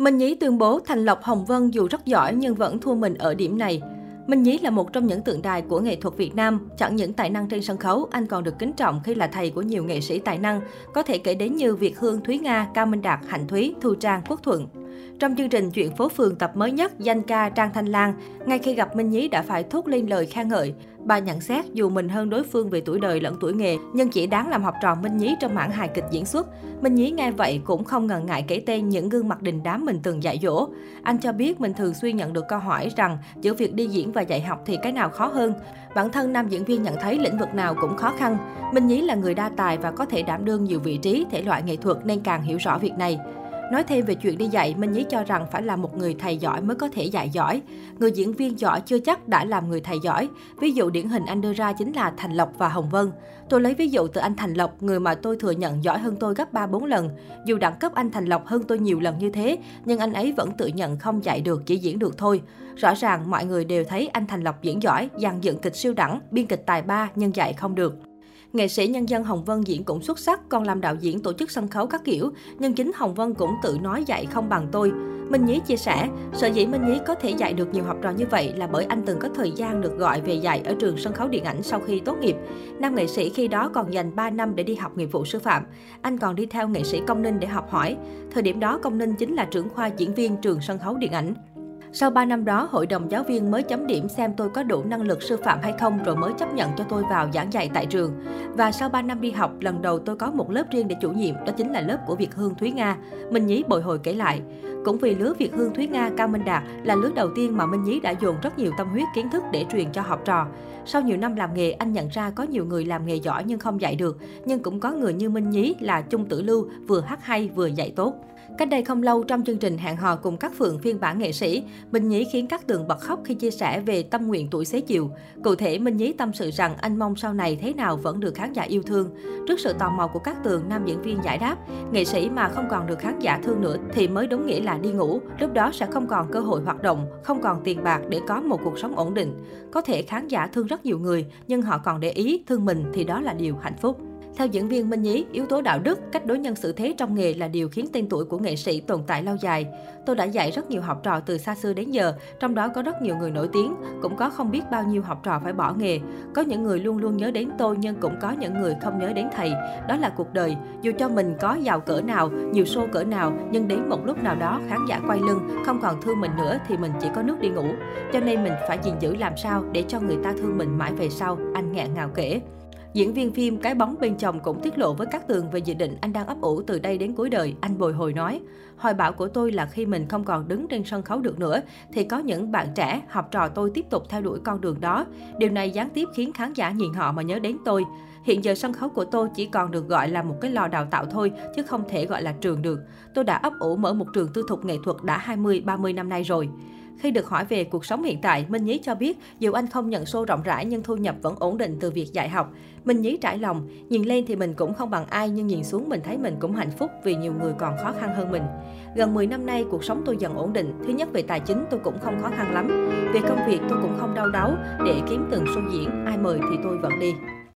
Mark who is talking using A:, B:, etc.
A: Minh Nhí tuyên bố Thành Lộc Hồng Vân dù rất giỏi nhưng vẫn thua mình ở điểm này. Minh Nhí là một trong những tượng đài của nghệ thuật Việt Nam. Chẳng những tài năng trên sân khấu, anh còn được kính trọng khi là thầy của nhiều nghệ sĩ tài năng. Có thể kể đến như Việt Hương, Thúy Nga, Cao Minh Đạt, Hạnh Thúy, Thu Trang, Quốc Thuận. Trong chương trình Chuyện phố phường tập mới nhất, danh ca Trang Thanh Lan, ngay khi gặp Minh Nhí đã phải thốt lên lời khen ngợi. Bà nhận xét dù mình hơn đối phương về tuổi đời lẫn tuổi nghề, nhưng chỉ đáng làm học trò Minh Nhí trong mảng hài kịch diễn xuất. Minh Nhí nghe vậy cũng không ngần ngại kể tên những gương mặt đình đám mình từng dạy dỗ. Anh cho biết mình thường xuyên nhận được câu hỏi rằng giữa việc đi diễn và dạy học thì cái nào khó hơn. Bản thân nam diễn viên nhận thấy lĩnh vực nào cũng khó khăn. Minh Nhí là người đa tài và có thể đảm đương nhiều vị trí, thể loại nghệ thuật nên càng hiểu rõ việc này. Nói thêm về chuyện đi dạy, Minh Nhí cho rằng phải là một người thầy giỏi mới có thể dạy giỏi. Người diễn viên giỏi chưa chắc đã làm người thầy giỏi. Ví dụ điển hình anh đưa ra chính là Thành Lộc và Hồng Vân. Tôi lấy ví dụ từ anh Thành Lộc, người mà tôi thừa nhận giỏi hơn tôi gấp 3-4 lần. Dù đẳng cấp anh Thành Lộc hơn tôi nhiều lần như thế, nhưng anh ấy vẫn tự nhận không dạy được, chỉ diễn được thôi. Rõ ràng mọi người đều thấy anh Thành Lộc diễn giỏi, dàn dựng kịch siêu đẳng, biên kịch tài ba nhưng dạy không được. Nghệ sĩ nhân dân Hồng Vân diễn cũng xuất sắc, còn làm đạo diễn tổ chức sân khấu các kiểu, nhưng chính Hồng Vân cũng tự nói dạy không bằng tôi. Minh Nhí chia sẻ, sở dĩ Minh Nhí có thể dạy được nhiều học trò như vậy là bởi anh từng có thời gian được gọi về dạy ở trường sân khấu điện ảnh sau khi tốt nghiệp. Nam nghệ sĩ khi đó còn dành 3 năm để đi học nghiệp vụ sư phạm. Anh còn đi theo nghệ sĩ Công Ninh để học hỏi. Thời điểm đó Công Ninh chính là trưởng khoa diễn viên trường sân khấu điện ảnh. Sau 3 năm đó, hội đồng giáo viên mới chấm điểm xem tôi có đủ năng lực sư phạm hay không rồi mới chấp nhận cho tôi vào giảng dạy tại trường. Và sau 3 năm đi học, lần đầu tôi có một lớp riêng để chủ nhiệm, đó chính là lớp của Việt Hương Thúy Nga. Minh Nhí bồi hồi kể lại. Cũng vì lứa Việt Hương Thúy Nga Cao Minh Đạt là lứa đầu tiên mà Minh Nhí đã dồn rất nhiều tâm huyết kiến thức để truyền cho học trò. Sau nhiều năm làm nghề, anh nhận ra có nhiều người làm nghề giỏi nhưng không dạy được, nhưng cũng có người như Minh Nhí là chung tử lưu, vừa hát hay vừa dạy tốt. Cách đây không lâu trong chương trình hẹn hò cùng các phượng phiên bản nghệ sĩ, Minh Nhí khiến các tường bật khóc khi chia sẻ về tâm nguyện tuổi xế chiều. Cụ thể, Minh Nhí tâm sự rằng anh mong sau này thế nào vẫn được khán giả yêu thương. Trước sự tò mò của các tường, nam diễn viên giải đáp, nghệ sĩ mà không còn được khán giả thương nữa thì mới đúng nghĩa là là đi ngủ. Lúc đó sẽ không còn cơ hội hoạt động, không còn tiền bạc để có một cuộc sống ổn định. Có thể khán giả thương rất nhiều người, nhưng họ còn để ý thương mình thì đó là điều hạnh phúc. Theo diễn viên Minh Nhí, yếu tố đạo đức, cách đối nhân xử thế trong nghề là điều khiến tên tuổi của nghệ sĩ tồn tại lâu dài. Tôi đã dạy rất nhiều học trò từ xa xưa đến giờ, trong đó có rất nhiều người nổi tiếng, cũng có không biết bao nhiêu học trò phải bỏ nghề. Có những người luôn luôn nhớ đến tôi nhưng cũng có những người không nhớ đến thầy. Đó là cuộc đời. Dù cho mình có giàu cỡ nào, nhiều show cỡ nào, nhưng đến một lúc nào đó khán giả quay lưng, không còn thương mình nữa thì mình chỉ có nước đi ngủ. Cho nên mình phải gìn giữ làm sao để cho người ta thương mình mãi về sau, anh nghẹn ngào kể. Diễn viên phim Cái bóng bên chồng cũng tiết lộ với các tường về dự định anh đang ấp ủ từ đây đến cuối đời. Anh bồi hồi nói, hoài bão của tôi là khi mình không còn đứng trên sân khấu được nữa, thì có những bạn trẻ, học trò tôi tiếp tục theo đuổi con đường đó. Điều này gián tiếp khiến khán giả nhìn họ mà nhớ đến tôi. Hiện giờ sân khấu của tôi chỉ còn được gọi là một cái lò đào tạo thôi, chứ không thể gọi là trường được. Tôi đã ấp ủ mở một trường tư thục nghệ thuật đã 20-30 năm nay rồi. Khi được hỏi về cuộc sống hiện tại, Minh Nhí cho biết dù anh không nhận show rộng rãi nhưng thu nhập vẫn ổn định từ việc dạy học. Minh Nhí trải lòng, nhìn lên thì mình cũng không bằng ai nhưng nhìn xuống mình thấy mình cũng hạnh phúc vì nhiều người còn khó khăn hơn mình. Gần 10 năm nay, cuộc sống tôi dần ổn định. Thứ nhất về tài chính tôi cũng không khó khăn lắm. Về công việc tôi cũng không đau đáu để kiếm từng show diễn, ai mời thì tôi vẫn đi.